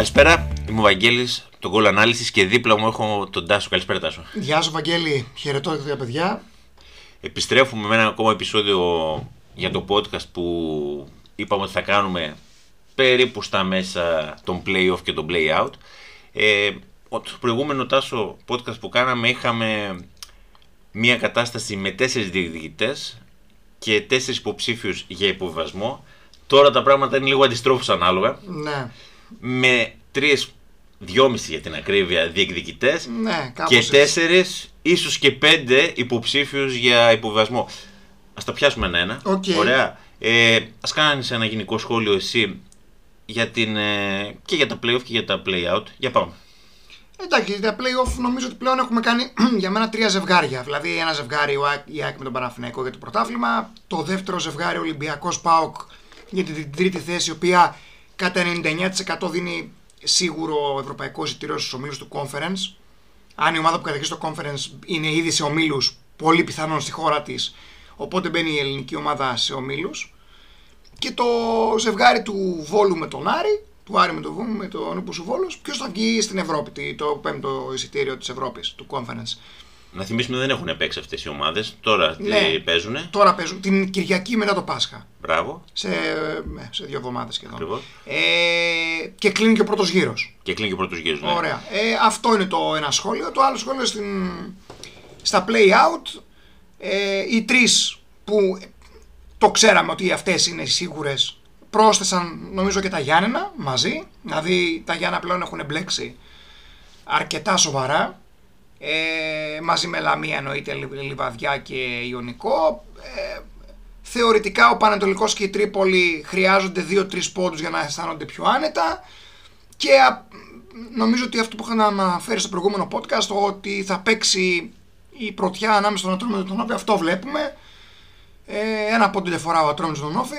Καλησπέρα, είμαι ο Βαγγέλης, το Goal Analysis και δίπλα μου έχω τον Τάσο. Καλησπέρα Τάσο. Γεια σου Βαγγέλη, χαιρετώ τα παιδιά. Επιστρέφουμε με ένα ακόμα επεισόδιο για το podcast που είπαμε ότι θα κάνουμε περίπου στα μέσα των play-off και των play-out. Ε, το προηγούμενο Τάσο podcast που κάναμε είχαμε μια κατάσταση με τέσσερις διεκδικητές και τέσσερις υποψήφιους για υποβιβασμό. Τώρα τα πράγματα είναι λίγο αντιστρόφως ανάλογα. Ναι. Με τρεις, δυόμιση για την ακρίβεια, διεκδικητές Ναι, κάπως και έτσι. τέσσερις, ίσως και πέντε υποψήφιους για υποβιβασμό. Ας τα πιάσουμε ένα-ένα. Οκ. Ωραία. Ε, ας κάνεις ένα γενικό σχόλιο εσύ για την, ε, και για τα play-off και για τα play-out. Για πάμε. Εντάξει, τα play-off νομίζω ότι πλέον έχουμε κάνει για μένα τρία ζευγάρια. Δηλαδή, ένα ζευγάρι ο ΑΕΚ- η ΑΕΚ με τον Παναθηναϊκό για το πρωτάθλημα. Το δεύτερο ζευγάρι ο Ολυμπιακός ΠΑΟΚ για την τρίτη θέση, η οποία κατά 99% δίνει σίγουρο ευρωπαϊκός εισιτήριος στους ομίλους του Conference. Αν η ομάδα που κατέχει στο Conference είναι ήδη σε ομίλους, πολύ πιθανόν στη χώρα της. Οπότε μπαίνει η ελληνική ομάδα σε ομίλους. Και το ζευγάρι του Βόλου με τον Άρη, του Άρη με τον, Βόλου, με τον Ούπο Βόλος, ποιος θα βγει στην Ευρώπη, τι- το πέμπτο εισιτήριο της Ευρώπης, του Conference. Να θυμίσουμε δεν έχουν παίξει αυτές οι ομάδες. Τώρα Ναι. τι παίζουν. Τώρα παίζουν την Κυριακή μετά το Πάσχα, Μπράβο. σε, ναι, σε δύο εβδομάδες σχεδόν. Ακριβώς. Ε, και κλείνει και ο πρώτος γύρος. Και κλείνει και ο πρώτος γύρος. Ναι. Ωραία. Ε, αυτό είναι το ένα σχόλιο. Το άλλο σχόλιο στην, στα play out. Ε, οι τρεις που το ξέραμε ότι αυτές είναι σίγουρες πρόσθεσαν νομίζω και τα Γιάννενα μαζί. Δηλαδή τα Γιάννα πλέον έχουν μπλέξει αρκετά σοβαρά. Ε, μαζί με Λαμία εννοείται Λι- Λιβαδιά και Ιωνικό. Ε, θεωρητικά ο Πανατολικός και η Τρίπολη χρειάζονται 2-3 πόντους για να αισθάνονται πιο άνετα. Και α, νομίζω ότι αυτό που είχα να αναφέρεις στο προηγούμενο podcast, ότι θα παίξει η πρωτιά ανάμεσα στον Ατρόμητο και τον Όφη, αυτό βλέπουμε. Ε, ένα πόντο διαφορά ο Ατρόμητος και τον Όφη.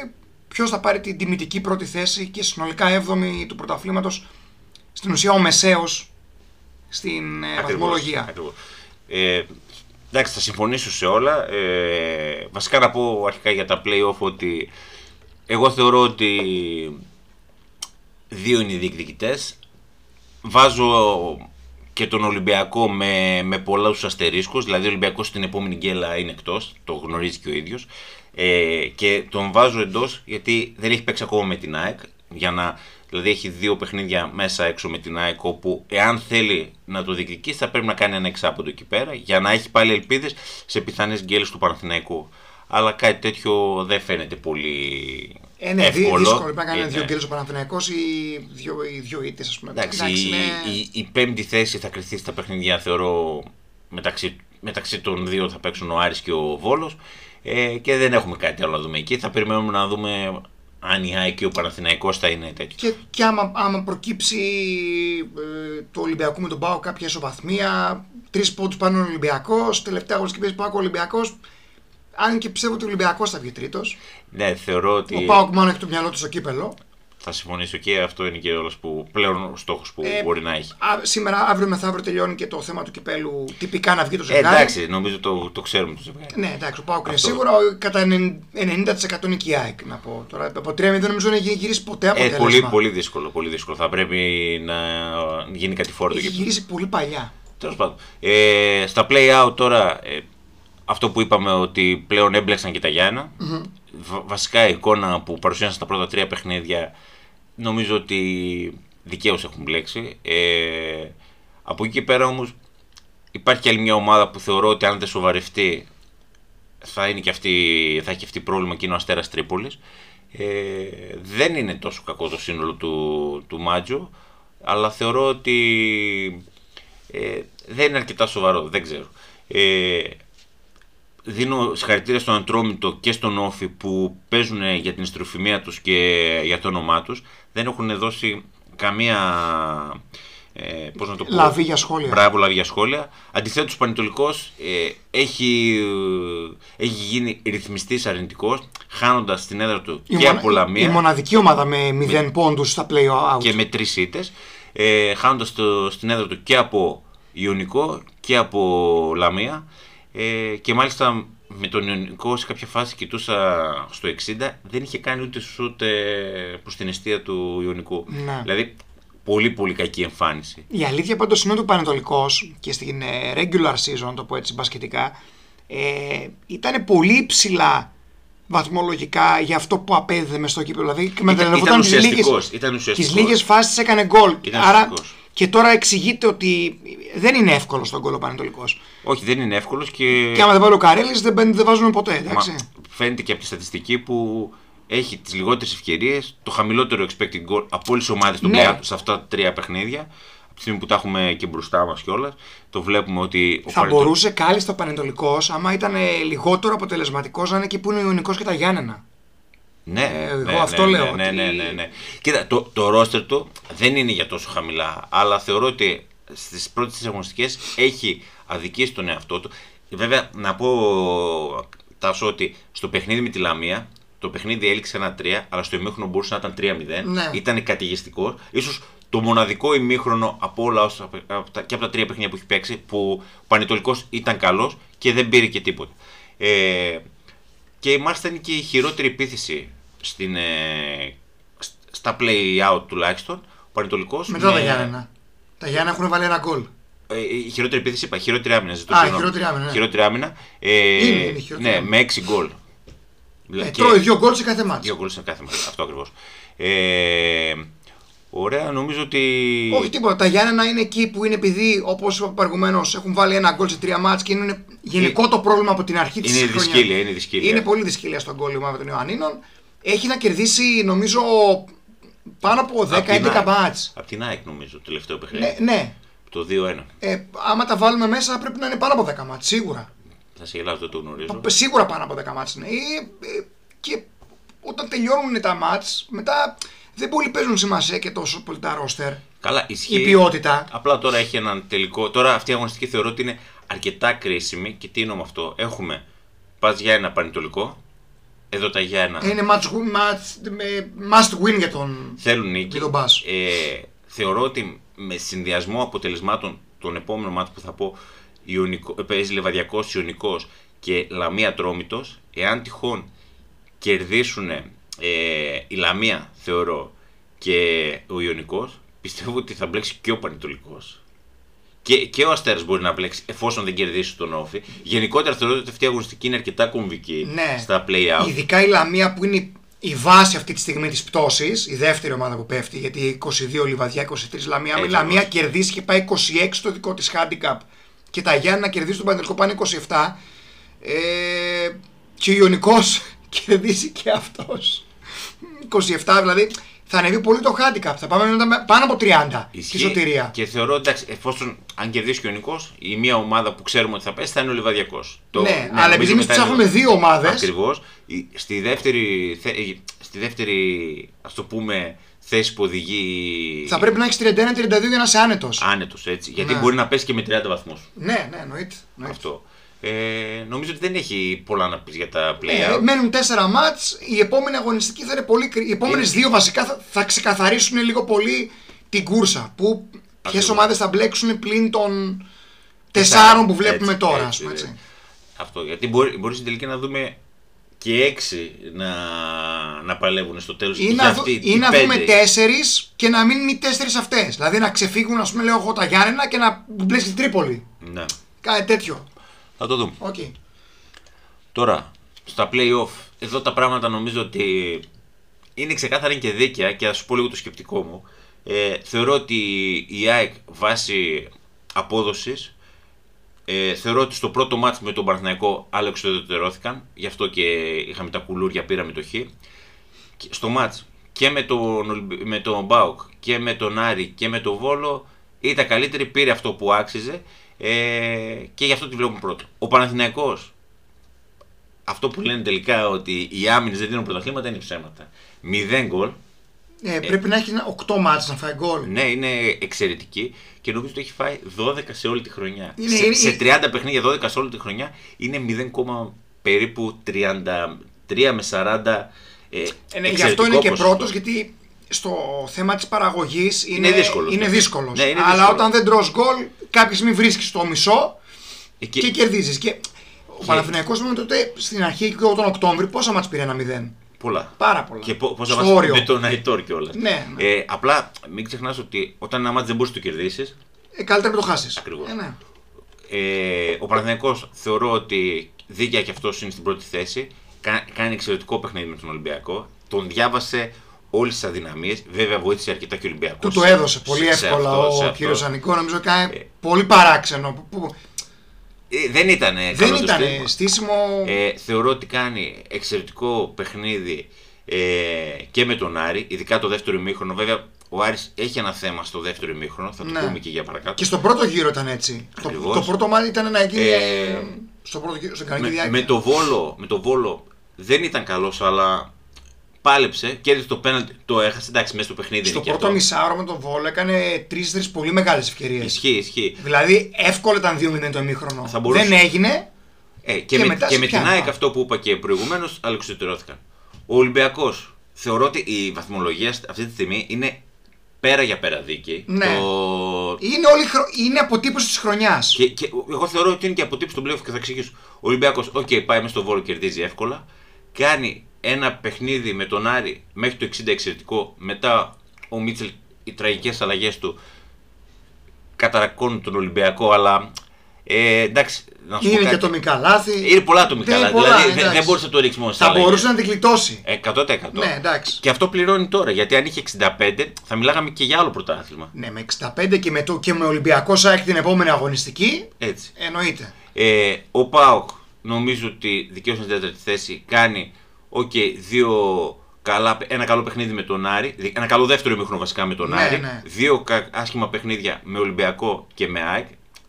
Ποιος θα πάρει την τιμητική πρώτη θέση και συνολικά 7η του πρωταθλήματος Στην ουσία ο Μεσαίος στην ε, Ακριβώς, βαθμολογία. ακριβώς. Ε, εντάξει, θα συμφωνήσω σε όλα. Ε, βασικά να πω αρχικά για τα play-off ότι εγώ θεωρώ ότι δύο είναι οι διεκδικητές. Βάζω και τον Ολυμπιακό με, με πολλούς αστερίσκους, δηλαδή ο Ολυμπιακός στην επόμενη γκέλα είναι εκτός, το γνωρίζει και ο ίδιος. Ε, και τον βάζω εντός γιατί δεν έχει παίξει ακόμα με την ΑΕΚ, για να, δηλαδή έχει δύο παιχνίδια μέσα έξω με την ΑΕΚ όπου εάν θέλει να το διεκδικήσει θα πρέπει να κάνει ένα εξάποντο εκεί πέρα για να έχει πάλι ελπίδες σε πιθανές γκέλες του Παναθηναϊκού. Αλλά κάτι τέτοιο δεν φαίνεται πολύ Ε, ναι, δι- εύκολο. δύσκολο. Πρέπει να κάνει Ε, δύο ναι. γκέλες ο Παναθηναϊκός ή δύο, ή δύο ήττες, ας πούμε. Εντάξει, Εντάξει, η, είναι- η, η πέμπτη θέση θα κρυθεί στα παιχνίδια, θεωρώ, μεταξύ, μεταξύ των δύο θα παίξουν ο Άρης και ο Βόλος ε, και δεν έχουμε κάτι άλλο να δούμε εκεί. Θα περιμένουμε να δούμε αν η ΑΕΚ και ο Παναθηναϊκός θα είναι τέτοιο. Και, και άμα, άμα προκύψει ε, το Ολυμπιακό με τον Πάο κάποια ισοβαθμία, τρεις πόντους πάνω ο Ολυμπιακός, τελευταία αγωνιστική παίζει Πάο ο Ολυμπιακός. Αν και πιστεύω ότι ο Ολυμπιακός θα βγει τρίτος. Ναι, θεωρώ ότι Ο Πάο μόνο έχει το μυαλό του στο κύπελο. Θα συμφωνήσω και αυτό είναι και όλος που πλέον ο στόχος που Ε, μπορεί να έχει. Α, σήμερα, αύριο μεθαύριο τελειώνει και το θέμα του κυπέλου. Τυπικά να βγει το Ε, ζευγάρι. εντάξει, νομίζω το, το ξέρουμε το ζευγάρι. Ναι, εντάξει, ο Πάο είναι Αυτό. σίγουρα ο- κατά 90% είναι και η ΑΕΚ. Να πω. Τώρα από 3-0 δεν νομίζω να έχει γυρίσει ποτέ Ε, αποτέλεσμα. πολύ, πολύ δύσκολο, πολύ δύσκολο. Θα πρέπει να γίνει κάτι φόρτο Έχει εκεί. γυρίσει πολύ παλιά. Τέλος πάντων. Ε, στα play out τώρα, ε, αυτό που είπαμε ότι πλέον έμπλεξαν και τα γιαννα Βα- βασικά η εικόνα που παρουσίασαν στα πρώτα τρία παιχνίδια νομίζω ότι δικαίως έχουν μπλέξει. Ε, από εκεί και πέρα όμως υπάρχει και άλλη μια ομάδα που θεωρώ ότι αν δεν σοβαρευτεί θα, είναι και αυτή, θα έχει και αυτή πρόβλημα και είναι ο Αστέρας Τρίπολης. Ε, δεν είναι τόσο κακό το σύνολο του, του Μάτζο, αλλά θεωρώ ότι ε, δεν είναι αρκετά σοβαρό, δεν ξέρω. Ε, δίνω συγχαρητήρια στον Αντρόμητο και στον Όφη που παίζουν για την ιστροφημία τους και για το όνομά τους. Δεν έχουν δώσει καμία... Ε, πώς να το πω, Λαβή για σχόλια. Μπράβο, λαβή για σχόλια. Αντιθέτως, ο Πανετολικός ε, έχει, ε, έχει γίνει ρυθμιστής αρνητικός, χάνοντας την έδρα του Η, και μονα- από Λαμία η μοναδική ομάδα με 0 πόντους στα play out. και με τρεις ήττες. Ε, Χάνοντας στην έδρα του και από Ιωνικό και από Λαμία. Ε, και μάλιστα με τον Ιωνικό σε κάποια φάση κοιτούσα στο 60, δεν είχε κάνει ούτε σούτ ε, προς την αιστεία του Ιωνικού. Ναι. Δηλαδή πολύ πολύ κακή εμφάνιση. Η αλήθεια πάντως είναι ότι ο Πανετολικός και στην ε, regular season, να το πω έτσι μπασκετικά, ε, ήταν πολύ ψηλά βαθμολογικά για αυτό που απέδιδε μες στο κύπελο. Δηλαδή, ήταν ουσιαστικός, ήταν τις λίγες φάσεις έκανε γκολ. Άρα και τώρα εξηγείται ότι δεν είναι εύκολο στον κόλλο Πανετολικός. Όχι, δεν είναι εύκολος και. Και άμα δεν βάλει ο Καρέλης, δεν, δεν βάζουμε ποτέ. Εντάξει. Μα, φαίνεται και από τη στατιστική που έχει τις λιγότερες ευκαιρίες, το χαμηλότερο expected goal από όλες τις ομάδες του ναι. σε αυτά τα τρία παιχνίδια. Από τη στιγμή που τα έχουμε και μπροστά μας κιόλας, το βλέπουμε ότι. Θα μπορούσε κάλλιστα ο Πανετολικός, άμα ήταν λιγότερο αποτελεσματικός, να είναι εκεί που είναι ο Ιωνικός και τα Γιάννενα. Ναι, ε, εγώ ναι, αυτό ναι, λέω. Ναι, ότι... ναι, ναι, ναι. Κοίτα, το, το ρόστερ του δεν είναι για τόσο χαμηλά, αλλά θεωρώ ότι στις πρώτες αγωνιστικές έχει αδικήσει τον εαυτό του. Βέβαια, να πω Τάσο ότι στο παιχνίδι με τη Λαμία το παιχνίδι έληξε 1-3, αλλά στο ημίχρονο μπορούσε να ήταν 3-0. Ναι. Ήταν κατηγιστικό. Ίσως το μοναδικό ημίχρονο από όλα όσα, και από τα τρία παιχνίδια που έχει παίξει που ο Πανετολικός ήταν καλός και δεν πήρε και τίποτα. Ε, και η ήταν και η χειρότερη επίθεση στην, ε, στα play-out τουλάχιστον. Ο Πανετολικός Μετά με... τα Γιάννενα. Τα Γιάννενα έχουν βάλει ένα γκολ. Ε, η χειρότερη επίθεση είπα, χειρότερη άμυνα. Ζητώ, Α, χειρότερη άμυνα. Ναι. Χειρότερη άμυνα. Ε, είναι, είναι χειρότερη ναι, με 6 γκολ. Ε, και... Τρώει δύο γκολ σε κάθε μάτι. Δύο γκολ σε κάθε μάτι. Αυτό ακριβώς. Ε, ωραία, νομίζω ότι. Όχι τίποτα. Τα Γιάννενα είναι εκεί που είναι επειδή, όπως είπα προηγουμένως, έχουν βάλει ένα γκολ σε τρία μάτς και είναι γενικό το πρόβλημα από την αρχή της είναι δυσκύλια, είναι δυσκύλια. Είναι πολύ δυσκύλια στον γκολ ομάδα των Ιωαννίνων. Έχει να κερδίσει, νομίζω, πάνω από 10-11 μάτς. Από την ΑΕΚ, νομίζω, το τελευταίο παιχνίδι. Ναι, ναι. Το 2-1. Ε, άμα τα βάλουμε μέσα, πρέπει να είναι πάνω από 10 μάτς, σίγουρα. Θα σε γελάσω, το γνωρίζω. Σίγουρα πάνω από 10 μάτς είναι. Ε, ε, και όταν τελειώνουν τα μάτς, μετά δεν πολύ παίζουν σημασία και τόσο πολύ τα ρόστερ. Καλά, ισχύει. Η ποιότητα. Απλά τώρα έχει έναν τελικό. Τώρα αυτή η αγωνιστική θεωρώ ότι είναι αρκετά κρίσιμη. Και τι εννοώ με αυτό; Έχουμε πας για ένα πανετολικό. Εδώ τα για ένα. Είναι match, match, must win για τον, Θέλουν νίκη. τον ε, θεωρώ ότι με συνδυασμό αποτελεσμάτων τον επόμενο μάτι που θα πω Ιωνικό, παίζει Λεβαδιακός, Ιωνικός και Λαμία Τρόμητος εάν τυχόν κερδίσουν ε, η Λαμία θεωρώ και ο Ιωνικός πιστεύω ότι θα μπλέξει και ο Πανετολικός και, και ο Αστέρας μπορεί να μπλέξει εφόσον δεν κερδίσει τον Όφη. Γενικότερα θεωρώ ότι αυτή η αγωνιστική είναι αρκετά κομβική ναι. στα play-out. Ειδικά η Λαμία που είναι η βάση αυτή τη στιγμή της πτώσης, η δεύτερη ομάδα που πέφτει, γιατί 22 Λιβαδιά, 23 Λαμία. η Λαμία κερδίσει και πάει 26 στο δικό της handicap και τα Γιάννη να κερδίσει τον Πανετολικό πάνε 27. Ε, και ο Ιωνικός κερδίσει και αυτός. 27 δηλαδή θα ανέβει πολύ το handicap. Θα πάμε πάνω από 30 Ισχύει. τη σωτηρία. Και θεωρώ εντάξει, εφόσον αν κερδίσει και ο Ιωνικό, η μία ομάδα που ξέρουμε ότι θα πέσει θα είναι ο Λιβαδιακός. Ναι, ναι, αλλά επειδή εμείς ψάχνουμε δύο ομάδε. Ακριβώς. Στη δεύτερη, στη δεύτερη ας το πούμε, θέση που οδηγεί. Θα πρέπει να έχεις 31-32 για να είσαι άνετος. Άνετος, έτσι. Γιατί ναι. μπορεί να πέσει και με 30 βαθμούς. Ναι, ναι, εννοείται. Αυτό. Ε, νομίζω ότι δεν έχει πολλά να πεις για τα play ε, μένουν 4 μάτς, η επόμενη αγωνιστική θα είναι πολύ Οι επόμενες δύο βασικά θα, θα ξεκαθαρίσουν λίγο πολύ την κούρσα. Που ποιες ομάδες θα μπλέξουν πλην των τεσσάρων που βλέπουμε έτσι, τώρα. Έτσι, έτσι. Αυτό. Γιατί μπορεί, μπορεί στην τελική να δούμε και έξι να, να παλεύουν στο τέλος. Ή, να, αυτή, ή να δούμε τέσσερις και να μείνουν οι τέσσερις αυτές. Δηλαδή να ξεφύγουν, ας πούμε, λέω εγώ τα Γιάννενα και να μπλέξει την Τρίπολη. Ναι. Κάτι τέτοιο. Θα το δούμε. Okay. Τώρα, στα play-off, εδώ τα πράγματα νομίζω ότι είναι ξεκάθαρα και δίκαια και θα σου πω λίγο το σκεπτικό μου. Ε, θεωρώ ότι η ΑΕΚ βάσει απόδοσης ε, θεωρώ ότι στο πρώτο μάτς με τον Παναθηναϊκό άλλο εξοδετερώθηκαν, γι' αυτό και είχαμε τα κουλούρια, πήραμε το χ. Στο μάτς και με τον, με τον Μπάουκ και με τον Άρη και με τον Βόλο ήταν καλύτερη, πήρε αυτό που άξιζε ε, και γι' αυτό τη βλέπουμε πρώτο. Ο Παναθηναϊκός, αυτό που λένε τελικά ότι οι άμυνε δεν δίνουν πρωταθλήματα είναι ψέματα. Μηδέν γκολ. Ε, πρέπει να έχει 8 μάτς να φάει γκολ. Ναι, είναι εξαιρετική και νομίζω ότι έχει φάει 12 σε όλη τη χρονιά. Είναι, σε, είναι, σε 30 παιχνίδια 12 σε όλη τη χρονιά είναι 0, περίπου 33 με 40. Ε, ε, ναι, γι' αυτό είναι και πρώτος, γιατί στο θέμα της παραγωγής είναι, είναι δύσκολος. Είναι δύσκολος. Ναι, είναι Αλλά όταν δεν τρως γκολ, κάποια στιγμή βρίσκεις το μισό ε, και, και κερδίζεις. Και ο Παναθηναϊκός με τότε στην αρχή και τον Οκτώβρη πόσα μάτς πήρε ένα 0. Πολλά. Πάρα πολλά. Και πώ Στο θα βάζει όριο. με τον Αϊτόρ κιόλας. Ναι, ναι. Ε, απλά μην ξεχνάς ότι όταν ένα μάτι δεν μπορείς να το κερδίσει, Ε, καλύτερα να το χάσεις. Ακριβώς. Ε, ναι. ε, ο Παναθηναϊκός θεωρώ ότι δίκαια και αυτός είναι στην πρώτη θέση. Κα- κάνει εξαιρετικό παιχνίδι με τον Ολυμπιακό. Τον διάβασε όλες τις αδυναμίες. Βέβαια, βοήθησε αρκετά και ο Ολυμπιακός. Του το έδωσε πολύ εύκολα ο κύριος Ανικό. Νομίζω κάνει Ε. πολύ παράξενο. Που- που- δεν ήταν δεν ήταν στήσιμο. Ε, θεωρώ ότι κάνει εξαιρετικό παιχνίδι ε, και με τον Άρη, ειδικά το δεύτερο ημίχρονο. Βέβαια, ο Άρης έχει ένα θέμα στο δεύτερο ημίχρονο, θα το Ναι. πούμε και για παρακάτω. Και στον πρώτο γύρο ήταν έτσι. Το, Ακριβώς. το πρώτο μάτι ήταν να γίνει. Ε, ε, στο πρώτο γύρο, στην κανονική με, διάρκεια. με, το Βόλο, με το Βόλο δεν ήταν καλός, αλλά πάλεψε, κέρδισε το πέναλτι, το έχασε, εντάξει, μέσα στο παιχνίδι Στο είναι και πρώτο αυτό. μισάωρο με τον Βόλο έκανε τρει-τρει πολύ μεγάλες ευκαιρίες. Ισχύει, ισχύει. Δηλαδή εύκολα ήταν 2-0 το ημίχρονο. Θα μπορούσε- Δεν έγινε. Ε, και, Και με, μετά και σε με την πιάνει. ΑΕΚ αυτό που είπα και προηγουμένως, αλεξιτερώθηκαν. Ο Ολυμπιακός θεωρώ ότι η βαθμολογία αυτή τη στιγμή είναι πέρα για πέρα δίκαιη. Ναι. Το... Είναι, όλη, χρο- είναι αποτύπωση της χρονιάς. Και, και εγώ θεωρώ ότι είναι και αποτύπωση των playoff και θα εξηγήσω. Ο Ολυμπιακός, οκ, πάει μέσα στο Βόλο, κερδίζει εύκολα. Κάνει ένα παιχνίδι με τον Άρη μέχρι το 60 εξαιρετικό. Μετά ο Μίτσελ, οι τραγικές αλλαγές του καταρρακώνουν τον Ολυμπιακό, αλλά ε, εντάξει, να σου πω Είναι και κάτι. ατομικά λάθη. Είναι πολλά ατομικά Δεν λάθη. είναι πολλά, Δηλαδή δεν, εντάξει. δεν μπορεί να το ρίξει μόνο στις Θα αλλαγές. μπορούσε να την γλιτώσει. 100%. Ναι, εντάξει. Και αυτό πληρώνει τώρα. Γιατί αν είχε 65, θα μιλάγαμε και για άλλο πρωτάθλημα. Ναι, με 65 και με, το, και με Ολυμπιακός ΑΕΚ την επόμενη αγωνιστική. Έτσι. Εννοείται. Ε, ο ΠΑΟΚ νομίζω ότι δικαίωσε στην τέταρτη θέση. Κάνει οκ, δύο καλά, ένα καλό παιχνίδι με τον Άρη. δι- Ένα καλό δεύτερο ημίχρονο βασικά με τον Ναι, Άρη. ναι. Δύο κα- άσχημα παιχνίδια με Ολυμπιακό και με ΑΕΚ.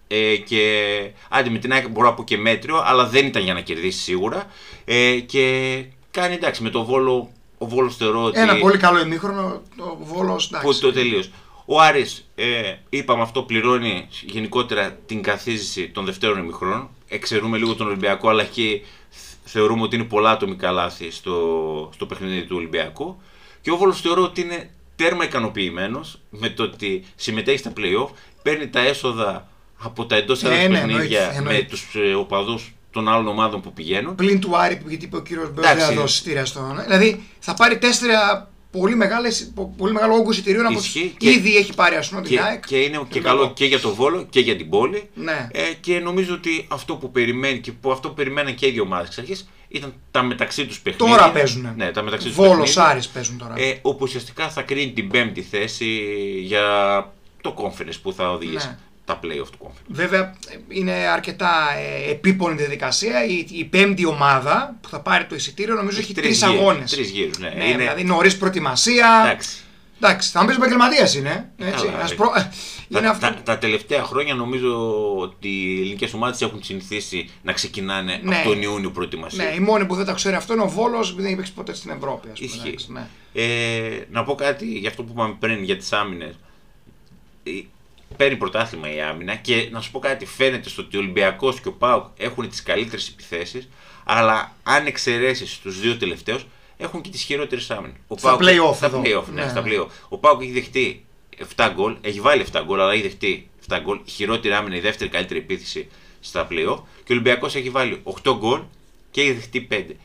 Ε, και άντε με την ΑΕΚ μπορώ να πω και μέτριο, αλλά δεν ήταν για να κερδίσει σίγουρα. Ε, και κάνει εντάξει με το Βόλο. Ο Βόλος θεωρώ ότι. Ένα πολύ καλό ημίχρονο. Το Βόλος. Που το τελείως. Ο Άρης, ε, είπαμε αυτό, πληρώνει γενικότερα την καθίζηση των δευτέρων ημιχρόνων. Εξαιρούμε λίγο τον Ολυμπιακό, αλλά εκεί θεωρούμε ότι είναι πολλά ατομικά λάθη στο, στο παιχνίδι του Ολυμπιακού. Και ο Βόλος θεωρώ ότι είναι τέρμα ικανοποιημένος με το ότι συμμετέχει στα playoff, παίρνει τα έσοδα από τα εντός έδρας Ναι, ναι, παιχνίδια εννοείται, εννοείται. με τους ε, οπαδούς των άλλων ομάδων που πηγαίνουν. Πλην του Άρη που γιατί είπε ο κύριος Μπέο δεν θα Εντάξει. δώσει εισιτήρια στον. Δηλαδή θα πάρει τέσσερα πολύ, μεγάλες, πο- πολύ μεγάλο όγκο εισιτηρίων από Ισχύει τους... και- Ήδη έχει πάρει ας πούμε Και, την ΑΕΚ. και είναι και τον καλό Ολυμπιακό. και για το Βόλο και για την πόλη. Ναι. Ε, και νομίζω ότι αυτό που περιμένει και που αυτό που περιμέναν και οι δύο ομάδες εξ αρχής ήταν τα μεταξύ τους παιχνίδια. Τώρα παίζουν. Ναι, τα μεταξύ τους Βόλος παιχνίδια. Άρης παίζουν τώρα. Ε, όπου ουσιαστικά θα κρίνει την πέμπτη θέση για το conference που θα οδηγήσει Ναι. Τα playoff του conference. Βέβαια ε, είναι αρκετά ε, επίπονη διαδικασία. Η, η πέμπτη ομάδα που θα πάρει το εισιτήριο νομίζω έχει τρεις γύρους, αγώνες. τρεις γύρους, ναι. ναι Είναι- Δηλαδή νωρίς προετοιμασία. Εντάξει. Εντάξει, θα μου πει επαγγελματίας είναι. Έτσι. Καλά, Ας ε. προ... είναι Τα, αυτό. τα, τα τελευταία χρόνια νομίζω ότι οι ελληνικές ομάδες έχουν συνηθίσει να ξεκινάνε Ναι. από τον Ιούνιο προετοιμασία. Ναι, η μόνη που δεν τα ξέρει αυτό είναι ο Βόλος που δεν έχει παίξει ποτέ στην Ευρώπη. Ας πούμε, Ισχύει. εντάξει, ναι. Ε, να πω κάτι για αυτό που είπαμε πριν για τις άμυνες. Ε, Παίρνει πρωτάθλημα η άμυνα και να σου πω κάτι, φαίνεται στο ότι ο Ολυμπιακός και ο ΠΑΟΚ έχουν τις καλύτερες επιθέσεις, αλλά αν εξαιρέσεις τους δύο τελευταίους, έχουν και τις χειρότερες άμυνες. Ο Στα PAOK play-off στα εδώ. play-off, ναι, Ναι. στα play-off. Ο ΠΑΟΚ έχει δεχτεί 7 γκολ, έχει βάλει 7 γκολ, αλλά έχει δεχτεί 7 γκολ. Η χειρότερη άμυνα, η δεύτερη καλύτερη επίθεση στα play-off. Και ο Ολυμπιακός έχει βάλει 8 γκολ και έχει δεχτεί 5.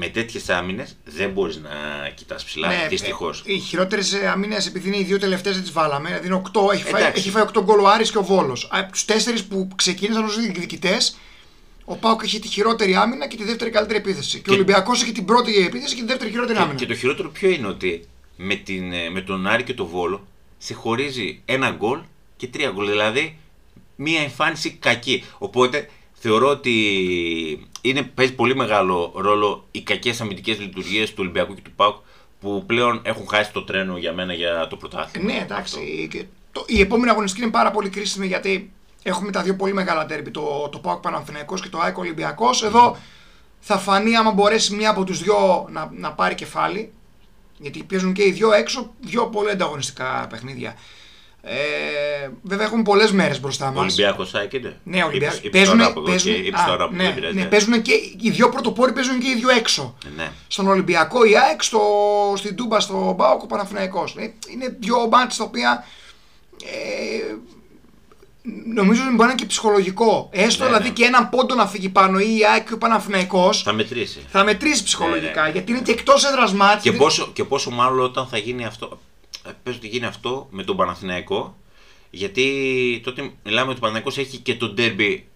Με τέτοιες άμυνες δεν μπορείς να κοιτάς ψηλά, Ναι, δυστυχώς. ε, Οι χειρότερες άμυνες, επειδή είναι οι δύο τελευταίες, δεν τις βάλαμε. Δηλαδή είναι 8, έχει, φάει, Εντάξει. έχει φάει 8 γκολ ο Άρης και ο Βόλος. Από τους 4 που ξεκίνησαν ως διεκδικητές, ο Πάουκ έχει τη χειρότερη άμυνα και τη δεύτερη καλύτερη επίθεση. Και, Και- ο Ολυμπιακός έχει την πρώτη επίθεση και τη δεύτερη χειρότερη Και, άμυνα. και το χειρότερο ποιο είναι ότι με, την, ε, με τον Άρη και τον Βόλο σε χωρίζει ένα γκολ και τρία γκολ. Δηλαδή μία εμφάνιση κακή. Οπότε θεωρώ ότι είναι, παίζει πολύ μεγάλο ρόλο οι κακές αμυντικές λειτουργίες του Ολυμπιακού και του ΠΑΟΚ που πλέον έχουν χάσει το τρένο για μένα για το πρωτάθλημα. Ναι, εντάξει. Και το, η επόμενη αγωνιστική είναι πάρα πολύ κρίσιμη γιατί έχουμε τα δύο πολύ μεγάλα τέρμπι. Το, το ΠΑΟΚ Παναθηναϊκός και το ΑΕΚ Ολυμπιακός. Εδώ θα φανεί άμα μπορέσει μία από τους δυο να, να πάρει κεφάλι. Γιατί παίζουν και οι δυο έξω δύο πολύ ανταγωνιστικά παιχνίδια. Ε, βέβαια έχουμε πολλές μέρες μπροστά Ο μας. Ολυμπιακός Σάκεντε. Ναι, Ολυμπιακός. Είπες Παίζουν, τώρα από εδώ παίζουν, και είπες α, τώρα από εδώ, ναι, δεν πειράζει. ναι, παίζουν και οι δύο πρωτοπόροι παίζουν και οι δύο έξω. Ναι. Στον Ολυμπιακό η ΑΕΚ, στο, στην Τούμπα στο Μπάοκ ο Παναθηναϊκός. Ε, Είναι δύο μπάτς τα οποία ε, νομίζω ότι μπορεί να είναι και ψυχολογικό. Έστω Ναι, δηλαδή ναι. και έναν πόντο να φύγει πάνω ή η ΑΕΚ και ο Παναθηναϊκός Θα μετρήσει. θα μετρήσει ψυχολογικά Ναι, ναι. γιατί είναι και εκτός έδρας μάτς. Και πόσο, και πόσο μάλλον όταν θα γίνει αυτό. Ε, Πες ότι γίνει αυτό με τον Παναθηναϊκό. Γιατί τότε μιλάμε ότι ο Παναθηναϊκός έχει και το ντέρμπι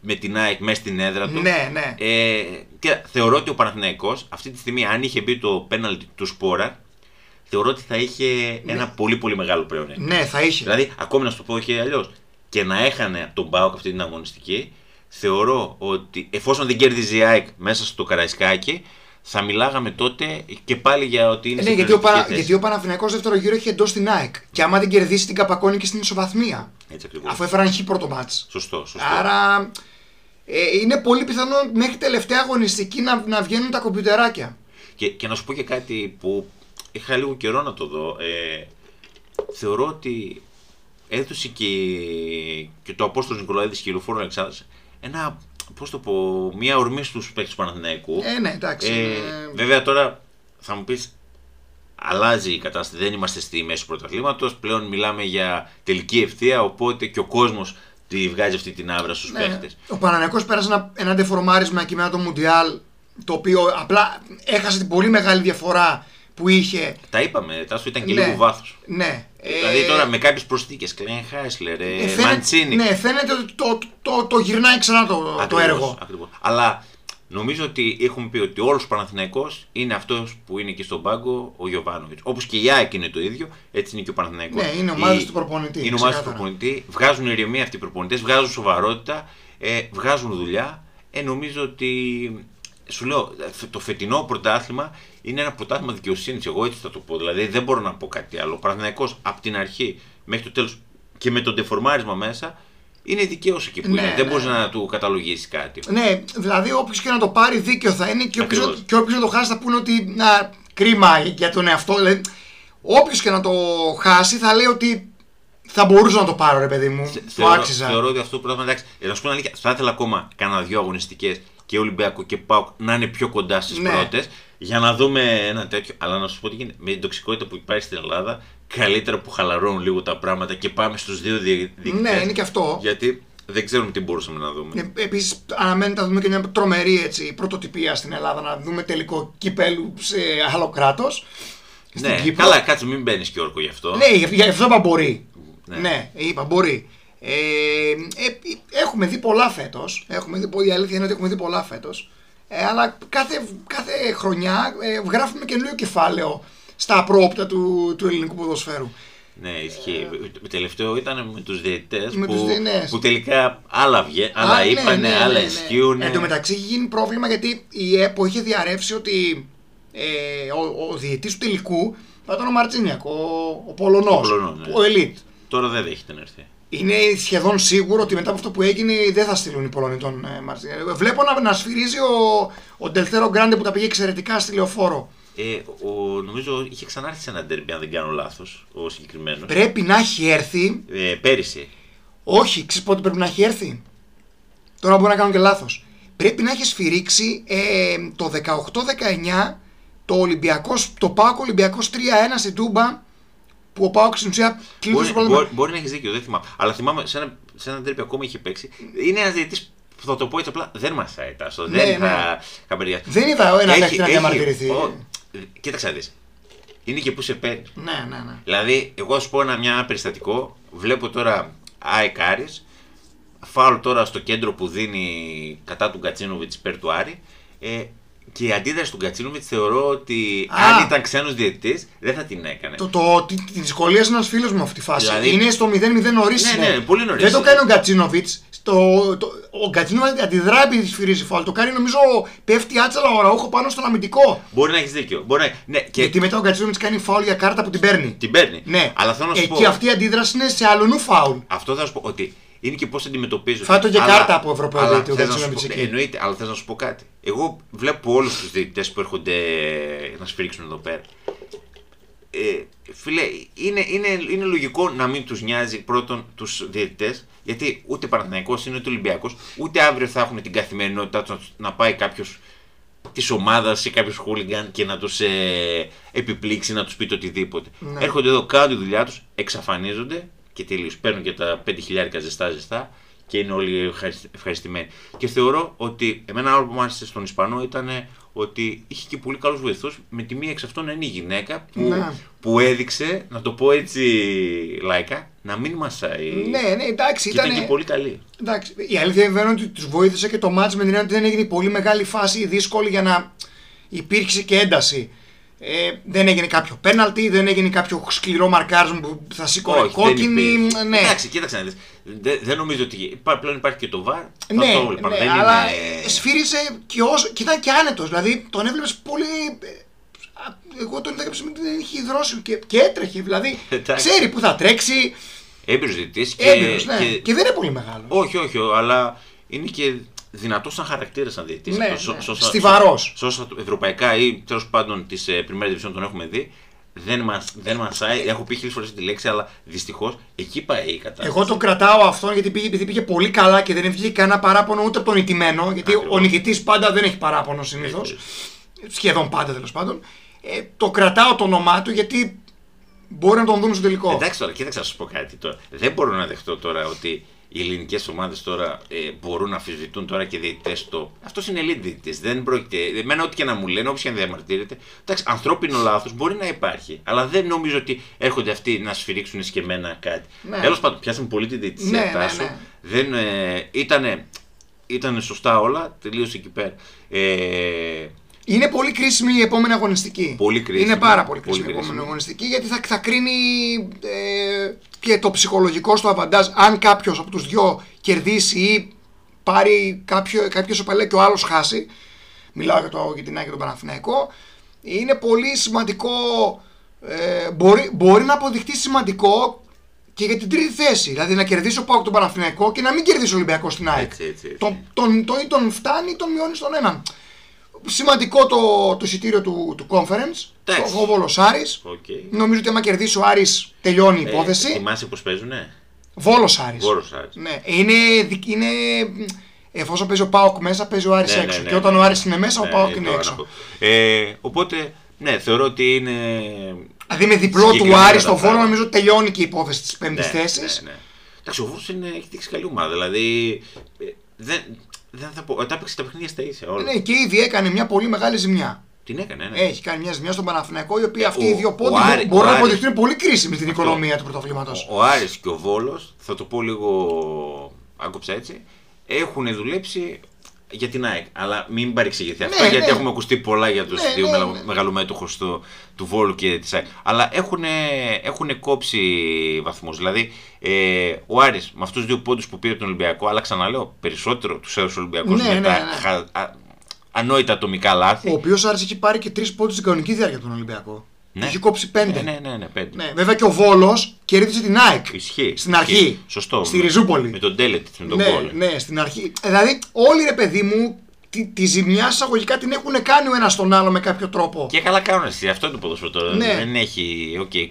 με την ΑΕΚ μέσα στην έδρα του. Ναι, ναι. Ε, και θεωρώ ότι ο Παναθηναϊκός αυτή τη στιγμή, αν είχε μπει το πέναλτι του Σπόρα, θεωρώ ότι θα είχε ένα πολύ πολύ μεγάλο πλέον. Ναι, θα είχε. Δηλαδή, ακόμη να σου το πω και αλλιώς, και να έχανε από τον Μπάουκ αυτή την αγωνιστική, θεωρώ ότι εφόσον δεν κέρδιζε η ΑΕΚ μέσα στο Καραϊσκάκι, θα μιλάγαμε τότε και πάλι για ότι είναι ναι, στην γιατί ο, πλεονεκτική Παρα... θέση. γιατί ο Παναθηναϊκός δεύτερο γύρο έχει εντός την ΑΕΚ. Και άμα δεν κερδίσει την καπακώνει και στην ισοβαθμία. Έτσι ακριβώς. Αφού έφεραν χι πρώτο μάτς. Σωστό, σωστό. Άρα ε, είναι πολύ πιθανό μέχρι τελευταία αγωνιστική να, να βγαίνουν τα κομπιουτεράκια. Και, και να σου πω και κάτι που είχα λίγο καιρό να το δω. Ε, θεωρώ ότι έδωσε και, και το Απόστολος Νικολαίδης και η Λοφόρο Αλεξάνδρας ένα, πώς το πω, μια ορμή στους παίκτες του Παναθηναϊκού. Ε, ναι, εντάξει. Ε, είναι- βέβαια τώρα θα μου πεις αλλάζει η κατάσταση, δεν είμαστε στη μέση του πρωταθλήματος, πλέον μιλάμε για τελική ευθεία, οπότε και ο κόσμος τη βγάζει αυτή την άβρα στους Ναι. παίχτες. Ο Παναναναϊκός πέρασε ένα, ένα ντεφορμάρισμα εκεί μετά το Μουντιάλ το οποίο απλά έχασε την πολύ μεγάλη διαφορά που είχε. Τα είπαμε, τάσο ήταν και Ναι. λίγο βάθος. Ναι. Δηλαδή Ε, τώρα με κάποιες προσθήκες, Κλέν Χάισλερ, ε, ε, φαίνεται- Μαντσίνη. Ναι, φαίνεται ότι το, το, το, το γυρνάει ξανά το, το Ακριβώς, έργο. ακριβώς. Αλλά νομίζω ότι έχουμε πει ότι όλος ο Παναθηναϊκός είναι αυτός που είναι και στον πάγκο ο Γιωβάνοβιτς. Όπως και η ΑΕΚ είναι το ίδιο, έτσι είναι και ο Παναθηναϊκός. Ναι, είναι ομάδες Η- του προπονητή, Είναι ομάδες του ξεκάθαρα. προπονητή, βγάζουν ηρεμία αυτοί οι προπονητές, βγάζουν σοβαρότητα, ε, βγάζουν δουλειά. Ε, νομίζω ότι σου λέω, το φετινό πρωτάθλημα είναι ένα πρωτάθλημα δικαιοσύνης. Εγώ έτσι θα το πω. Δηλαδή δεν μπορώ να πω κάτι άλλο. Ο Παναθηναϊκός από την αρχή μέχρι το τέλος και με τον τεφορμάρισμα μέσα είναι δικαίω εκεί που Ναι, είναι. Δεν ναι. μπορείς να του καταλογίσεις κάτι. Ναι, δηλαδή όποιος και να το πάρει δίκαιο θα είναι και όποιος Ακριβώς. και όποιος να το χάσει θα πούνε ότι να, κρίμα για τον εαυτό. Δηλαδή, όποιος και να το χάσει θα λέει ότι θα μπορούσα να το πάρω, ρε παιδί μου. Το Θεωρώ, άξιζα. θεωρώ ότι αυτό το πράγμα εντάξει. ε, Να σου πω την αλήθεια, θα ήθελα ακόμα κανένα δύο αγωνιστικές και Ολυμπιακό και Πάουκ να είναι πιο κοντά στις Ναι. πρώτες για να δούμε ένα τέτοιο. Αλλά να σου πω τι γίνεται. Με την τοξικότητα που υπάρχει στην Ελλάδα, καλύτερα που χαλαρώνουν λίγο τα πράγματα και πάμε στους δύο διεκδικητέ. Ναι, είναι και αυτό. Γιατί δεν ξέρουμε τι μπορούσαμε να δούμε. Ε, Επίσης, αναμένεται να δούμε και μια τρομερή έτσι, πρωτοτυπία στην Ελλάδα. Να δούμε τελικό κυπέλου σε άλλο κράτος. ναι, καλά, κάτσε, μην μπαίνεις και όρκο γι' αυτό. Ναι, γι' γι' αυτό είπα μπορεί. Ναι. Ναι, είπα μπορεί. Ε, ε, έχουμε δει πολλά φέτος. Έχουμε δει, η αλήθεια είναι ότι έχουμε δει πολλά φέτος. Ε, αλλά κάθε, κάθε χρονιά ε, γράφουμε καινούριο κεφάλαιο στα προόπτα του, του ελληνικού ποδοσφαίρου. Ναι, ισχύει. Το τελευταίο ήταν με τους διαιτητές Με που, τους διαιτητές. που τελικά άλλα, βγε, άλλα Α, ναι, είπανε, ναι, ναι, άλλα ναι. ισχύουν. Εν τω μεταξύ έχει γίνει πρόβλημα γιατί η ΕΠΟ είχε διαρρεύσει ότι ε, ο, ο διαιτής του τελικού θα ήταν ο Μαρτζίνιακ, ο, ο Πολωνός, Ο Πολωνός, ναι. ο Ελίτ. Τώρα δεν δέχεται να έρθει. Είναι σχεδόν σίγουρο ότι μετά από αυτό που έγινε δεν θα στείλουν οι Πολωνοί τον ε, Μαρτζίνιακ. Βλέπω να, να σφυρίζει ο, ο Ντελτέρο Γκράντε που τα πήγε εξαιρετικά στη λεωφόρο. Ε, ο, νομίζω είχε ξανάρθει σε ένα ντέρμπι, αν δεν κάνω λάθος, ο συγκεκριμένος. Πρέπει να έχει έρθει, Ε, πέρυσι. όχι, ξέρεις πότε πρέπει να έχει έρθει; Τώρα μπορεί να κάνω και λάθος. Πρέπει να έχει σφυρίξει ε, το 18-19 το Ολυμπιακός, το Πάοκ Ολυμπιακός 3-1 στην Τούμπα που ο Πάοκ στην ουσία κλείνει Μπορεί, το πρόβλημα. μπορεί, μπορεί να έχεις δίκιο, δεν θυμάμαι. Αλλά θυμάμαι σε ένα, σε ένα ντέρμπι ακόμα είχε παίξει. Είναι ένας διαιτητής που θα το πω έτσι απλά δεν μασάει τάσο. Ναι, δεν ναι. θα καμπεριά. Δεν είδα ένας παίκτης να διαμαρτυρηθεί. ο- Κοίταξε να δεις. Είναι και που σε παίρνει. Ναι, ναι, ναι. Δηλαδή, εγώ σου πω ένα μια περιστατικό. Βλέπω τώρα ΑΕΚ Άρης, Φάουλ τώρα στο κέντρο που δίνει κατά του Γκατσίνοβιτς υπέρ του Άρη. Ε, και η αντίδραση του Γκατσίνοβιτ θεωρώ ότι Α. αν ήταν ξένος διαιτητής δεν θα την έκανε. Το, το, τη, τη δυσκολία είναι ένας φίλος μου αυτή τη φάση. Δηλαδή- Είναι στο 0-0 νωρί. Ναι, ναι, πολύ νωρίς. Δεν το κάνει ο Γκατσίνοβιτς. Το, το, ο Γκατσίνοβιτς αντιδρά επειδή σφυρίζει φάουλ. Το κάνει νομίζω πέφτει άτσαλα ο Ραούχο πάνω στον αμυντικό. Μπορεί να έχεις δίκιο. Μπορεί να... Ναι, και Γιατί μετά ο Γκατσίνοβιτς κάνει φάουλ για κάρτα που την παίρνει. την παίρνει. Ναι, Αλλά θέλω να σου εκεί πω. αυτή η αντίδραση είναι σε αλλονού φάουλ. Αυτό θα σου πω ότι είναι και πώς αντιμετωπίζω. Φάτο και κάρτα από Ευρωπαίο αλλά διαιτητή ο θες να σου Γκατσίνοβιτς πω- εκεί. Εννοείται, αλλά θέλω να σου πω κάτι. Εγώ βλέπω όλους τους διαιτητές που έρχονται να σφίξουν εδώ πέρα. Ε, φίλε, είναι, είναι, είναι λογικό να μην τους νοιάζει πρώτον τους διαιτητές, γιατί ούτε Παναθηναϊκός είναι ούτε Ολυμπιακός, ούτε αύριο θα έχουν την καθημερινότητά τους να πάει κάποιος της ομάδας ή κάποιος χούλιγκαν και να τους ε, επιπλήξει, να τους πει το οτιδήποτε. Ναι. Έρχονται εδώ, κάνουν τη δουλειά τους, εξαφανίζονται και τελείως. Παίρνουν και τα 5 χιλιάρικα ζεστά ζεστά και είναι όλοι ευχαρισ- ευχαριστημένοι. Και θεωρώ ότι εμένα άλλο που μου άρεσε στον Ισπανό ήταν ότι είχε και πολύ καλούς βοηθούς. Με τη μία εξ αυτών να είναι η γυναίκα που, Ναι. που έδειξε, να το πω έτσι λαϊκά, να μην μασάει. Ναι, ναι, εντάξει, και ήταν ήταν. και πολύ καλή. Εντάξει, η αλήθεια είναι ότι τους βοήθησε και το μάτς με την έννοια ότι δεν έγινε πολύ μεγάλη φάση δύσκολη για να υπήρξε και ένταση. Ε, δεν έγινε κάποιο πέναλτι, δεν έγινε κάποιο σκληρό μαρκάρισμα που θα σήκωνε Όχι, δεν κόκκινη. υπήρχε. Ναι, Εντάξει, κοίταξε να δεις. Δεν, δεν νομίζω ότι. υπά- Πλέον υπάρχει και το VAR. θα ναι, το βλέπαν. ναι, δεν αλλά είναι... ε, σφύριζε και, όσο, και ήταν και άνετος. Δηλαδή τον έβλεπες πολύ. ε, α, Εγώ τον είδα κάποια στιγμή ότι δεν είχε υδρώσει και, και έτρεχε. Δηλαδή Εντάξει. ξέρει που θα τρέξει. Έμπειρος διαιτητής και, Έμπειρος, ναι. και- Και... δεν είναι πολύ μεγάλος. Όχι, όχι, αλλά είναι και δυνατός σαν χαρακτήρας σαν διαιτητής. Ναι, Αυτό, ναι. σ- σ- Στιβαρός. σ- όσα ευρωπαϊκά ή τέλος πάντων της Premier Division τον έχουμε δει. Δεν, μας, δεν μασάει, έχω πει χίλιες φορές τη λέξη, αλλά δυστυχώς εκεί πάει η κατάσταση. Εγώ το κρατάω αυτόν γιατί πήγε, επειδή πήγε πολύ καλά και δεν βγήκε κανένα παράπονο ούτε από τον ηττημένο. Γιατί Ακριβώς. ο νικητής πάντα δεν έχει παράπονο συνήθως. Έτσι. Σχεδόν πάντα τέλος πάντων. Ε, το κρατάω το όνομά του γιατί μπορεί να τον δούμε στο τελικό. Εντάξει τώρα, κοίταξε να σου πω κάτι τώρα. Δεν μπορώ να δεχτώ τώρα ότι οι ελληνικές ομάδες τώρα ε, μπορούν να αμφισβητούν τώρα και διαιτητές το. Αυτός είναι elite διαιτητής. Δεν πρόκειται. Εμένα, ό,τι και να μου λένε, όποιο και να διαμαρτύρεται. Εντάξει, ανθρώπινο λάθος μπορεί να υπάρχει. Αλλά δεν νομίζω ότι έρχονται αυτοί να σφυρίξουν σκεμμένα κάτι. Ναι. Τέλος πάντων, πιάσαμε πολύ την διαιτησία Ναι, ναι, Τάσο. ναι. Δεν, ε, ήτανε, ήτανε σωστά όλα, τελείωσε εκεί πέρα. Ε, Είναι πολύ κρίσιμη η επόμενη αγωνιστική. Πολύ κρίσιμη. Είναι πάρα πολύ Πολύ κρίσιμη η επόμενη κρίσιμη. αγωνιστική γιατί θα, θα κρίνει ε, και το ψυχολογικό στο αβαντάζ αν κάποιος από τους δυο κερδίσει ή πάρει κάποιο, κάποιος σοπαλέ και ο άλλος χάσει. Μιλάω για, το, για την ΑΕΚ και τον Παναθηναϊκό. Είναι πολύ σημαντικό. Ε, μπορεί, μπορεί να αποδειχτεί σημαντικό και για την τρίτη θέση. Δηλαδή να κερδίσει ο Πάοκ τον Παναθηναϊκό και να μην κερδίσει ο Ολυμπιακός στην ΑΕΚ. Έτσι, έτσι, έτσι. Τον, τον, τον, ή τον φτάνει ή τον μειώνει στον έναν. Σημαντικό το, το εισιτήριο του, του conference. Εντάξει. Το ο Βόλος Άρης. οκ. Νομίζω ότι άμα κερδίσει ο Άρης τελειώνει η Ε, υπόθεση. θυμάσαι πώς παίζουνε; Βόλος Άρης. Βόλος Άρης. Ναι, είναι, δικ- είναι, εφόσον παίζει ο Πάοκ μέσα, παίζει ο Άρης Ναι, έξω. ναι, ναι, και όταν ναι, ο ναι. Άρης είναι μέσα, ο Ναι, Πάοκ ναι, είναι το έξω. αναπο- Ε, οπότε, ναι, θεωρώ ότι είναι. Δηλαδή με διπλό του Συγκεκριμένα Άρη τα στο Βόλο πράγματα. νομίζω τελειώνει και η υπόθεση τη πέμπτη ναι, θέση. Ναι, ναι. Εντάξει, ο Βόλος είναι, έχει δείξει καλή ομάδα. Δηλαδή. ε, δεν, δεν θα πω. Τα έπαιξε τα παιχνίδια στα ίσια όλα. Ναι, και ήδη έκανε μια πολύ μεγάλη ζημιά. Την έκανε, ναι. Έχει κάνει μια ζημιά στον Παναθηναϊκό, οι οποίοι αυτοί ο- οι δύο ο πόντοι Άρη- μπορούν ο να Άρης- αποδειχτούν πολύ κρίσιμοι στην Αυτό. οικονομία του πρωταθλήματο. Ο, ο Άρης και ο Βόλος, θα το πω λίγο. Άκουψα έτσι. Έχουν δουλέψει για την ΑΕΚ. Αλλά μην παρεξηγηθεί αυτό, Ναι, γιατί ναι. έχουμε ακουστεί πολλά για τους Ναι, δύο ναι, μεγα- ναι. μεγαλομέτωχους του, του Βόλου και της ΑΕΚ. Αλλά έχουν, έχουν κόψει βαθμούς. Δηλαδή, ε, ο Άρης με αυτούς του δύο πόντους που πήρε τον Ολυμπιακό, αλλά ξαναλέω περισσότερο τους έδωσε ο Ολυμπιακός Ναι, με ναι, τα ναι. χα- α- ανόητα ατομικά λάθη. Ο οποίος Άρης έχει πάρει και τρεις πόντους στην κανονική διάρκεια από τον Ολυμπιακό. Ναι. Έχει κόψει πέντε. Ναι, ναι, ναι, ναι, πέντε. Ναι, βέβαια και ο Βόλος κέρδισε την ΑΕΚ. Ισχύει. Στην αρχή. Ισχύει. Σωστό. Στη Ριζούπολη. Με τον Τέλετ, με τον ναι, Γκολ. ναι, στην αρχή. Ε, Δηλαδή, όλοι ρε παιδί μου, τη, τη ζημιά εισαγωγικά την έχουν κάνει ο ένας τον άλλο με κάποιο τρόπο. Και καλά κάνουν εσύ. Αυτό είναι το ποδόσφαιρο τώρα. Ναι. Δεν έχει. Okay,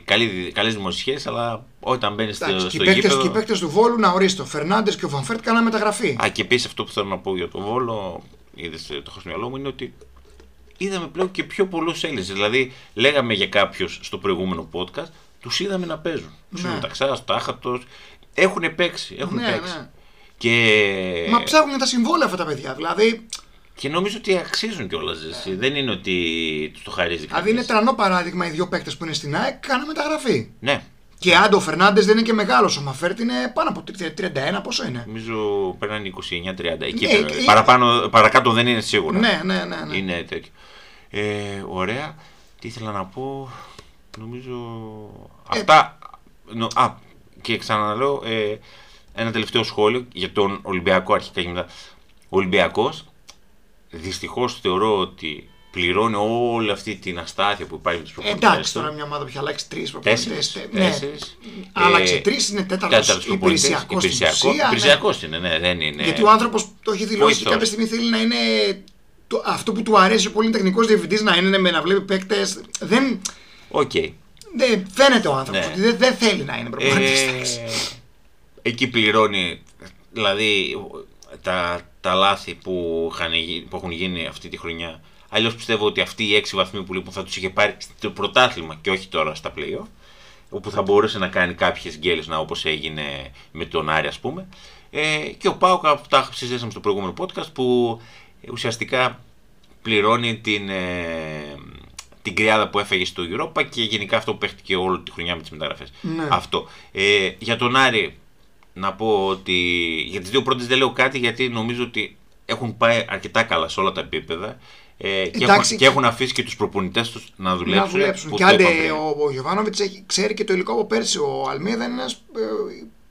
καλές δημοσίες αλλά όταν μπαίνεις στο, Εντάξει, και στο οι παίκτες- γήπεδο. και οι παίκτες του Βόλου να ορίστε. Ο Φερνάντες και ο Βανφέρτ κάνανε μεταγραφή. Α, και επίσης αυτό που θέλω να πω για τον Βόλο, είδες το έχω στο μυαλό μου, είναι ότι είδαμε πλέον και πιο πολλούς Έλληνες. Δηλαδή, λέγαμε για κάποιους στο προηγούμενο podcast, τους είδαμε να παίζουν. Τους Ναι. ναι. Ταξά, Τάχατο. Έχουν παίξει. Έχουν Ναι, παίξει. ναι. Και... Μα ψάχνουν τα συμβόλαια αυτά τα παιδιά. Δηλαδή, και νομίζω ότι αξίζουν κιόλας. Δεν είναι ότι τους το χαρίζει δηλαδή είναι κανείς. τρανό παράδειγμα οι δύο παίκτες που είναι στην ΑΕΚ κάνανε μεταγραφή. Ναι, Και άντε ο Φερνάντες δεν είναι και μεγάλος. Ο Μαφέρτ είναι πάνω από 31, πόσο είναι; νομίζω περνάνε 29-30. Εκεί Ναι, πέρα. και- Παραπάνω, παρακάτω δεν είναι σίγουρα. Ναι, ναι, ναι. ναι. Είναι τέτοιο. Ε, ωραία. Τι ήθελα να πω. Νομίζω. Ε, Αυτά. νο- α, και ξαναλέω ε, ένα τελευταίο σχόλιο για τον Ολυμπιακό αρχικά και μετά. Ο Ολυμπιακός δυστυχώς θεωρώ ότι πληρώνει όλη αυτή την αστάθεια που υπάρχει με τους προπονητές. Εντάξει, τώρα μια ομάδα που έχει αλλάξει τρεις προπονητές. Τέσσερις, Ναι. τέσσερις. Άλλαξε Ε, τρεις, είναι τέταρτος τέταρτος προπονητής, υπηρεσιακός. υπηρεσιακό. Υπηρεσιακός είναι, ναι, δεν είναι. Γιατί ο άνθρωπος το έχει δηλώσει και Βοηθός. κάποια στιγμή θέλει να είναι. Το, αυτό που του αρέσει ο πολύ τεχνικός διευθυντής να είναι με να βλέπει παίκτες. Δεν, Οκ. δεν φαίνεται ο άνθρωπος Ναι. ότι δεν, δεν θέλει να είναι προπονητής. Ε, εκεί πληρώνει, δηλαδή τα, τα λάθη που, είχαν, γι- που έχουν γίνει αυτή τη χρονιά. Αλλιώς πιστεύω ότι αυτοί οι έξι βαθμοί που λείπουν θα τους είχε πάρει στο πρωτάθλημα και όχι τώρα στα playoff. όπου θα μπορούσε να κάνει κάποιες γκέλες να όπως έγινε με τον Άρη ας πούμε. Ε, και ο Πάουκ, αυτά συζήτησαμε στο προηγούμενο podcast, που ουσιαστικά πληρώνει την, ε, την κρυάδα που έφεγε στο Europa και γενικά αυτό που παίχτηκε όλη τη χρονιά με τις μεταγραφές. Ναι. Αυτό. Ε, για τον Άρη να πω ότι για τις δύο πρώτες δεν λέω κάτι γιατί νομίζω ότι έχουν πάει αρκετά καλά σε όλα τα επίπεδα ε, και, έχουν, Εντάξει, και έχουν αφήσει και τους προπονητές τους να δουλέψουν. να δουλέψουν. που Και το άντε είπαμε πριν. ο, ο Γιωβάνοβιτς ξέρει και το υλικό από πέρσι. Ο Αλμίδα είναι ένας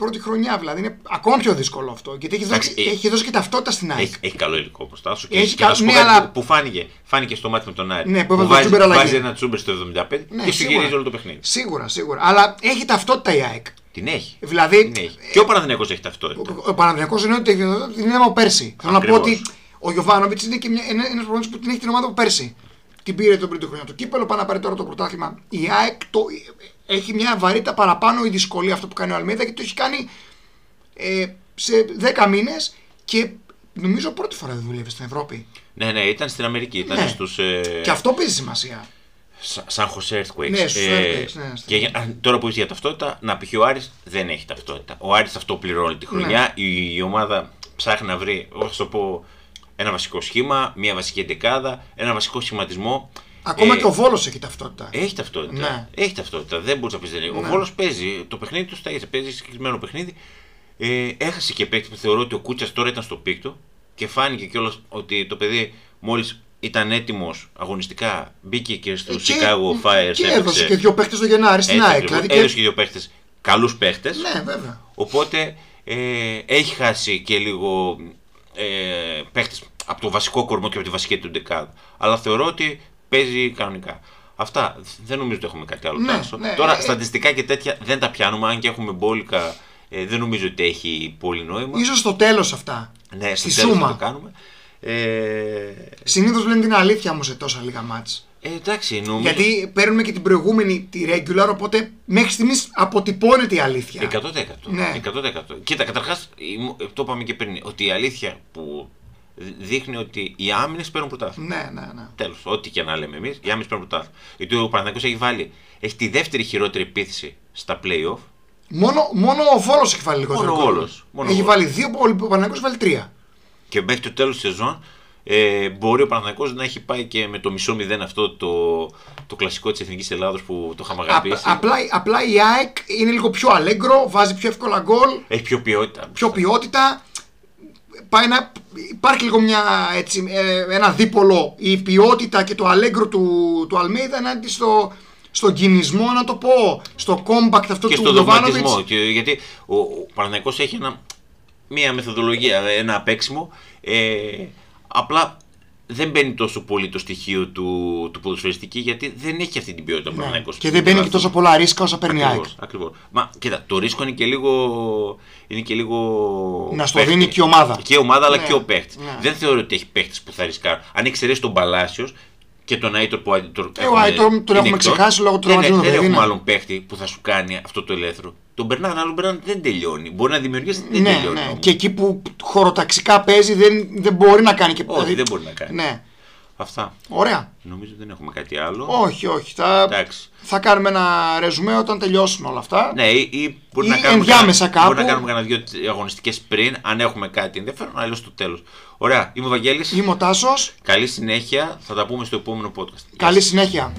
πρώτη χρονιά, δηλαδή είναι ακόμα πιο δύσκολο αυτό. Γιατί έχεις δώσει, Εντάξει, ε- έχεις δώσει και ταυτότητα στην ΑΕΚ. Έχει, έχει καλό υλικό μπροστά σου. Και, Έχει και να κα- σου πω ναι, κάτι αλλά- που, που φάνηκε, φάνηκε στο μάτι με τον Άρη. Ναι, που έβαλε το βάζει, Τσούμπερ αλλαγή. βάζει ένα τσούμπερ στο 75 Ναι, και σου σίγουρα. γυρίζει όλο το παιχνίδι. Σίγουρα, σίγουρα. Αλλά έχει ταυτότητα η ΑΕΚ. Την έχει. Δηλαδή, Την έχει. Και ο Παναθηναϊκός έχει ταυτότητα. ο, ο Παναδιακό είναι ότι την είναι από πέρσι. Θέλω να πω Ακριβώς. ότι ο Γιωβάνοβιτς είναι και ένας προπονητή που την έχει την ομάδα από πέρσι. Την πήρε τον πρώτο χρονιά το κύπελο, πάει να πάρει τώρα το πρωτάθλημα. Η ΑΕΚ το, έχει μια βαρύτητα παραπάνω η δυσκολία αυτό που κάνει ο Αλμίδα και το έχει κάνει ε, σε 10 μήνες και νομίζω πρώτη φορά δεν δουλεύει στην Ευρώπη. Ναι, ναι, ήταν στην Αμερική. Ήταν Ναι. στους, ε, Και αυτό παίζει σημασία. Σα- Σαν Jose Earthquakes. Ναι, στους Earthquakes, ναι, και για- α, τώρα που είσαι για ταυτότητα, να πει και ο Άρης δεν έχει ταυτότητα. Ο Άρης αυτό πληρώνει τη χρονιά. Ναι. Η, η ομάδα ψάχνει να βρει, εγώ θα σου το πω, ένα βασικό σχήμα, μια βασική εντεκάδα, ένα βασικό σχηματισμό. Ακόμα Ε, και ο Βόλος έχει ταυτότητα. Έχει ταυτότητα. Ναι. Έχει ταυτότητα. Δεν μπορείς να πεις δεν έχει. Ο Ναι. Βόλος παίζει. Το παιχνίδι του στα παίζει συγκεκριμένο παιχνίδι. Ε, έχασε και παίκτη που θεωρώ ότι ο Κούτσας τώρα ήταν στο πίκτο και φάνηκε κιόλας ότι το παιδί μόλις ήταν έτοιμος αγωνιστικά μπήκε και στο Και- Chicago Fire. Και έδωσε και δύο παίχτε το Γενάρη στην ΑΕΚ. Δηλαδή και... Έδωσε και δύο παίχτε. Καλούς παίχτε. Ναι, βέβαια. Οπότε ε, έχει χάσει και λίγο ε, παίχτε από το βασικό κορμό και από τη βασική του ντεκάδα. Αλλά θεωρώ ότι παίζει κανονικά. Αυτά. Δεν νομίζω ότι έχουμε κάτι άλλο. Ναι, Τάσο. ναι, Τώρα, ε, στατιστικά και τέτοια δεν τα πιάνουμε. Αν και έχουμε μπόλικα, ε, δεν νομίζω ότι έχει πολύ νόημα. Ίσως στο τέλος αυτά. ναι, στη στο τέλος θα σούμα. το κάνουμε. Ε, Συνήθως λένε την αλήθεια όμως σε τόσα λίγα μάτς. Ε, εντάξει, νομίζω. Γιατί παίρνουμε και την προηγούμενη τη regular, οπότε μέχρι στιγμής αποτυπώνεται η αλήθεια. 100%. Ναι. 100%. Κοίτα, καταρχάς, το είπαμε και πριν, ότι η αλήθεια που δείχνει ότι οι άμυνες παίρνουν πρωτάθλημα. Ναι, ναι, ναι. Τέλος, ό,τι και να λέμε εμείς, οι άμυνες παίρνουν πρωτάθλημα. Γιατί ο Παναθηναϊκός έχει βάλει, έχει τη δεύτερη χειρότερη επίθεση στα playoff. Μόνο, μόνο ο Βόλος έχει βάλει λιγότερο. Μόνο ο γκολ. Βόλος, μόνο Έχει ο βάλει δύο, ο Παναγιώ βάλει τρία. Και μέχρι το τέλος της σεζόν ε, μπορεί ο Παναθηναϊκός να έχει πάει και με το μισό μηδέν αυτό το, το κλασικό της Εθνικής Ελλάδος που το είχαμε Α, αγαπήσει. απλά, απλά η ΑΕΚ είναι λίγο πιο αλέγκρο, βάζει πιο εύκολα γκολ, Έχει πιο ποιότητα. πιο ποιότητα. Πάει να, υπάρχει λίγο μια, έτσι, ε, ένα δίπολο η ποιότητα και το αλέγκρο του, του Αλμέιδα ενάντια στο, στον κινησμό, να το πω, στο compact αυτό και του στο Γιωβάνοβιτς. δογματισμό. Και, γιατί ο, ο Παναθηναϊκός έχει ένα, μια μεθοδολογία, ένα παίξιμο. Ε, απλά δεν μπαίνει τόσο πολύ το στοιχείο του, του ποδοσφαιριστική γιατί δεν έχει αυτή την ποιότητα ο Ναι. Παναθηναϊκός. Και δεν παίρνει και τόσο πολλά ρίσκα όσα παίρνει η ΑΕΚ. Ακριβώς, ακριβώς. Μα κοίτα, το ρίσκο είναι και λίγο. Είναι και λίγο Να στο παίχτη. δίνει και η ομάδα. Και η ομάδα αλλά Ναι, και ο παίχτης. ναι. Δεν θεωρώ ότι έχει παίχτη που θα ρισκάρουν. Αν εξαιρέσει τον Παλάσιος και τον Άιτορ που τον, Ε, ο Άιτορ τον έχουμε ξεχάσει λόγω του δεν, τραυματισμού, δεν παιδί, έχουμε ναι. άλλον παίχτη που θα σου κάνει αυτό το ελεύθερο. Τον Μπερνάν, άλλο Μπερνάν δεν τελειώνει. Μπορεί να δημιουργήσει, δεν Ναι, τελειώνει. ναι. όμως. Και εκεί που χωροταξικά παίζει δεν, δεν μπορεί να κάνει και Όχι, δεν μπορεί να κάνει. Ναι. Αυτά. Ωραία. Νομίζω δεν έχουμε κάτι άλλο. Όχι, όχι. Θα, Εντάξει. θα κάνουμε ένα ρεζουμέ όταν τελειώσουν όλα αυτά. Ναι, ή, ή μπορεί Ή να κάνουμε, ενδιάμεσα κάνα- μπορεί κάπου. να κάνουμε κανένα δύο αγωνιστικές πριν, αν έχουμε κάτι ενδιαφέρον, αλλιώς στο τέλος. Ωραία, είμαι ο Βαγγέλης. Είμαι ο Τάσος. Καλή συνέχεια. Θα τα πούμε στο επόμενο podcast. Γεια Καλή σας. συνέχεια.